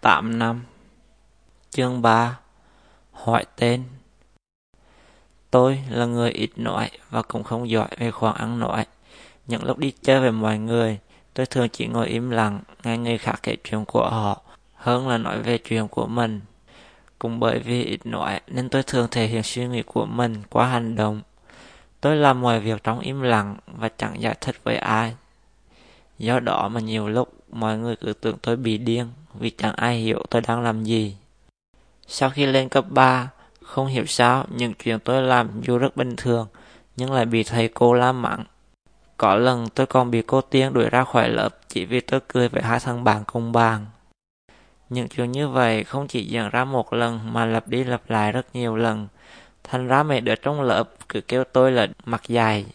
8 năm Chương 3 Hỏi tên Tôi là người ít nói và cũng không giỏi về khoảng ăn nói. Những lúc đi chơi với mọi người, tôi thường chỉ ngồi im lặng, nghe người khác kể chuyện của họ, hơn là nói về chuyện của mình. Cũng bởi vì ít nói nên tôi thường thể hiện suy nghĩ của mình qua hành động. Tôi làm mọi việc trong im lặng và chẳng giải thích với ai. Do đó mà nhiều lúc mọi người cứ tưởng tôi bị điên vì chẳng ai hiểu tôi đang làm gì. Sau khi lên cấp 3, không hiểu sao những chuyện tôi làm dù rất bình thường nhưng lại bị thầy cô la mắng. Có lần tôi còn bị cô Tiên đuổi ra khỏi lớp chỉ vì tôi cười với hai thằng bạn cùng bàn. Những chuyện như vậy không chỉ diễn ra một lần mà lặp đi lặp lại rất nhiều lần. Thành ra mấy đứa trong lớp cứ kêu tôi là mặt dài.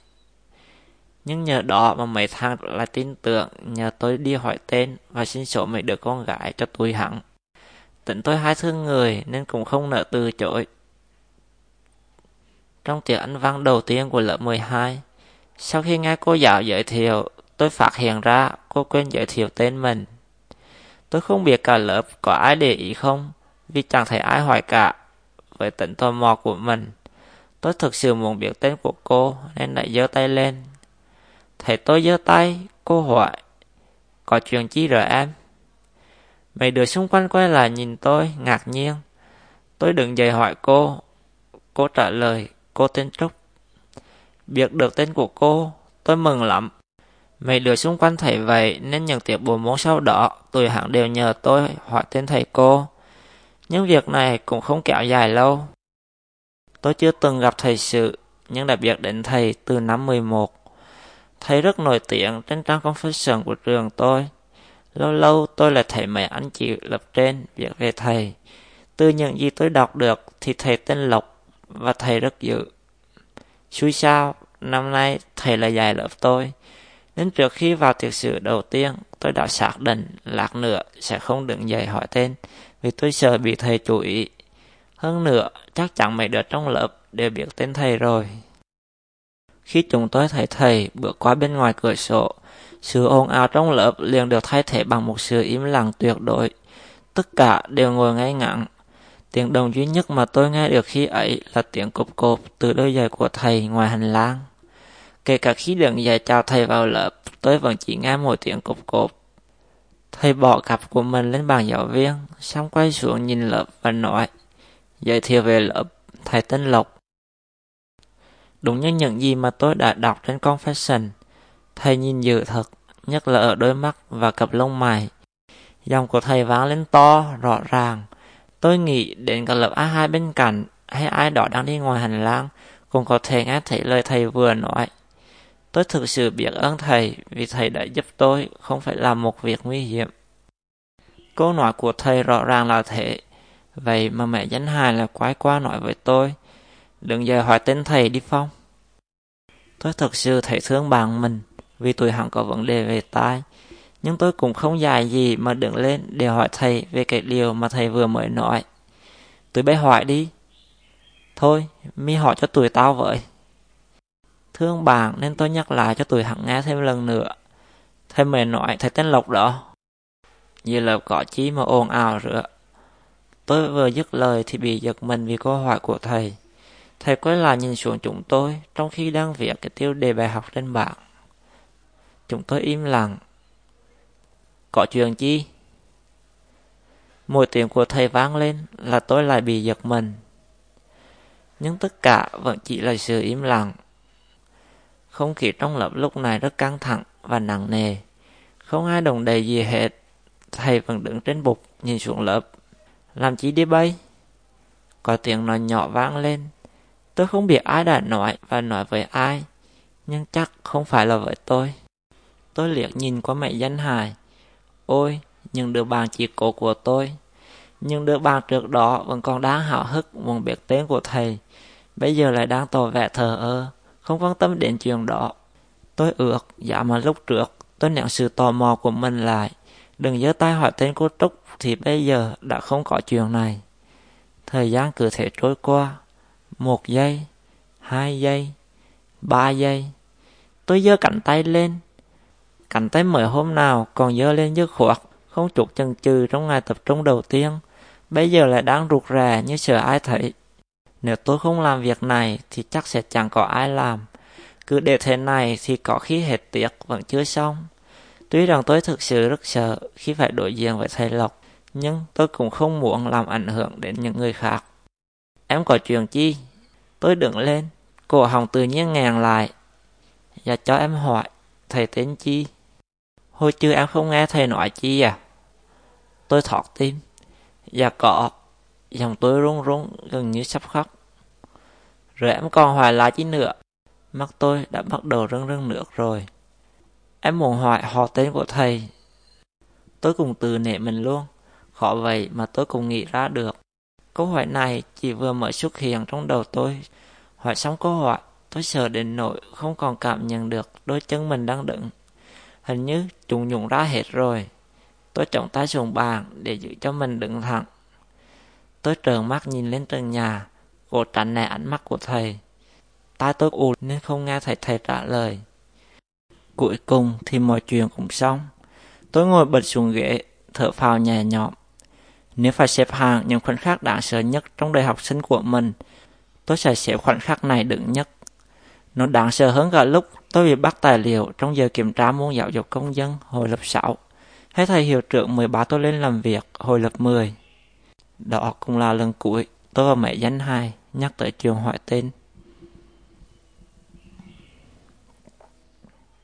Nhưng nhờ đó mà mấy thằng lại tin tưởng nhờ tôi đi hỏi tên và xin số mấy đứa con gái cho tôi hẳn. Tính tôi hai thương người nên cũng không nỡ từ chối. Trong tiết Anh văn đầu tiên của lớp 12, sau khi nghe cô giáo giới thiệu, tôi phát hiện ra cô quên giới thiệu tên mình. Tôi không biết cả lớp có ai để ý không, vì chẳng thấy ai hỏi cả. Với tính tò mò của mình, tôi thực sự muốn biết tên của cô nên lại giơ tay lên thầy tôi giơ tay, cô hỏi, có chuyện chi rồi em? Mấy đứa xung quanh quay lại nhìn tôi, ngạc nhiên. Tôi đứng dậy hỏi cô. Cô trả lời, cô tên Trúc. Biết được tên của cô, tôi mừng lắm. Mấy đứa xung quanh thầy vậy nên những tiệc bộ môn sau đó, tụi hẳn đều nhờ tôi hỏi tên thầy cô. Nhưng việc này cũng không kéo dài lâu. Tôi chưa từng gặp thầy sự, nhưng đã biết đến thầy từ năm 11. Thầy rất nổi tiếng trên trang confession của trường tôi. Lâu lâu tôi lại thấy mấy anh chị lập trên viết về thầy. Từ những gì tôi đọc được thì thầy tên Lộc và thầy rất dữ. Xui sao, năm nay thầy là dạy lớp tôi. Nên trước khi vào tiệc sự đầu tiên, tôi đã xác định lạc nữa sẽ không đứng dậy hỏi tên vì tôi sợ bị thầy chú ý. Hơn nữa, chắc chắn mấy đứa trong lớp đều biết tên thầy rồi. Khi chúng tôi thấy thầy bước qua bên ngoài cửa sổ, sự ồn ào trong lớp liền được thay thế bằng một sự im lặng tuyệt đối. Tất cả đều ngồi ngay ngắn. Tiếng đồng duy nhất mà tôi nghe được khi ấy là tiếng cộp cộp từ đôi giày của thầy ngoài hành lang. Kể cả khi đứng dậy chào thầy vào lớp, tôi vẫn chỉ nghe một tiếng cộp cộp. Thầy bỏ cặp của mình lên bàn giáo viên, xong quay xuống nhìn lớp và nói, giới thiệu về lớp, thầy tên Lộc. Đúng như những gì mà tôi đã đọc trên Confession, thầy nhìn dữ thật, nhất là ở đôi mắt và cặp lông mày. Dòng của thầy vang lên to, rõ ràng. Tôi nghĩ đến cả lớp A2 bên cạnh hay ai đó đang đi ngoài hành lang cũng có thể nghe thấy lời thầy vừa nói. Tôi thực sự biết ơn thầy vì thầy đã giúp tôi không phải làm một việc nguy hiểm. Câu nói của thầy rõ ràng là thế. Vậy mà mẹ danh hài là quái qua nói với tôi. Đừng giờ hỏi tên thầy đi Phong. Tôi thực sự thấy thương bạn mình vì tụi hắn có vấn đề về tai. Nhưng tôi cũng không dài gì mà đứng lên để hỏi thầy về cái điều mà thầy vừa mới nói. Tụi bay hỏi đi. Thôi, mi hỏi cho tụi tao vậy. Thương bạn nên tôi nhắc lại cho tụi hắn nghe thêm lần nữa. Thầy mới nói thầy tên Lộc đó. Như là có chí mà ồn ào rửa. Tôi vừa dứt lời thì bị giật mình vì câu hỏi của thầy. Thầy quay lại nhìn xuống chúng tôi, trong khi đang viết cái tiêu đề bài học trên bảng. Chúng tôi im lặng. Có chuyện chi? Mỗi tiếng của thầy vang lên, là tôi lại bị giật mình. Nhưng tất cả vẫn chỉ là sự im lặng. Không khí trong lớp lúc này rất căng thẳng và nặng nề. Không ai đồng đầy gì hết. Thầy vẫn đứng trên bục, nhìn xuống lớp. Làm chi đi bay? Có tiếng nói nhỏ vang lên. Tôi không biết ai đã nói và nói với ai. Nhưng chắc không phải là với tôi. Tôi liếc nhìn qua mẹ danh hài. Ôi, những đứa bạn chỉ cổ của tôi. những đứa bạn trước đó vẫn còn đang hào hức muốn biết tên của thầy. Bây giờ lại đang tỏ vẻ thờ ơ, không quan tâm đến chuyện đó. Tôi ước, dạ mà lúc trước, tôi nhận sự tò mò của mình lại. Đừng giơ tay hỏi tên cô Trúc thì bây giờ đã không có chuyện này. Thời gian cứ thể trôi qua. Một giây, hai giây, ba giây. Tôi giơ cánh tay lên, Cánh tay mới hôm nào còn dơ lên dứt khoát, không chút chần chừ trong ngày tập trung đầu tiên, bây giờ lại đang rụt rè như sợ ai thấy. Nếu tôi không làm việc này thì chắc sẽ chẳng có ai làm. Cứ để thế này thì có khi hết tiệc vẫn chưa xong. Tuy rằng tôi thực sự rất sợ khi phải đối diện với thầy Lộc, nhưng tôi cũng không muốn làm ảnh hưởng đến những người khác. Em có chuyện chi? Tôi đứng lên, cổ họng tự nhiên ngàn lại. Và cho em hỏi, thầy tên chi? Hồi chưa em không nghe thầy nói chi à? Tôi thọt tim. Dạ có. Dòng tôi run run gần như sắp khóc. Rồi em còn hỏi lại chi nữa. Mắt tôi đã bắt đầu rưng rưng nước rồi. Em muốn hỏi họ tên của thầy. Tôi cùng từ nể mình luôn. Khó vậy mà tôi cũng nghĩ ra được. Câu hỏi này chỉ vừa mới xuất hiện trong đầu tôi. Hỏi xong câu hỏi, tôi sợ đến nỗi không còn cảm nhận được đôi chân mình đang đứng. Hình như chúng nhũng ra hết rồi. Tôi trọng tay xuống bàn để giữ cho mình đứng thẳng. Tôi trợn mắt nhìn lên trần nhà, cố tránh né ánh mắt của thầy. Tai tôi ù nên không nghe thấy thầy trả lời. Cuối cùng thì mọi chuyện cũng xong. Tôi ngồi bật xuống ghế, thở phào nhẹ nhõm. Nếu phải xếp hàng những khoảnh khắc đáng sợ nhất trong đời học sinh của mình, tôi sẽ xếp khoảnh khắc này đứng nhất. Nó đáng sợ hơn cả lúc tôi bị bắt tài liệu trong giờ kiểm tra môn giáo dục công dân hồi lớp 6. Hay thầy hiệu trưởng mời bà tôi lên làm việc hồi lớp 10. Đó cũng là lần cuối tôi và mẹ danh hai nhắc tới trường hỏi tên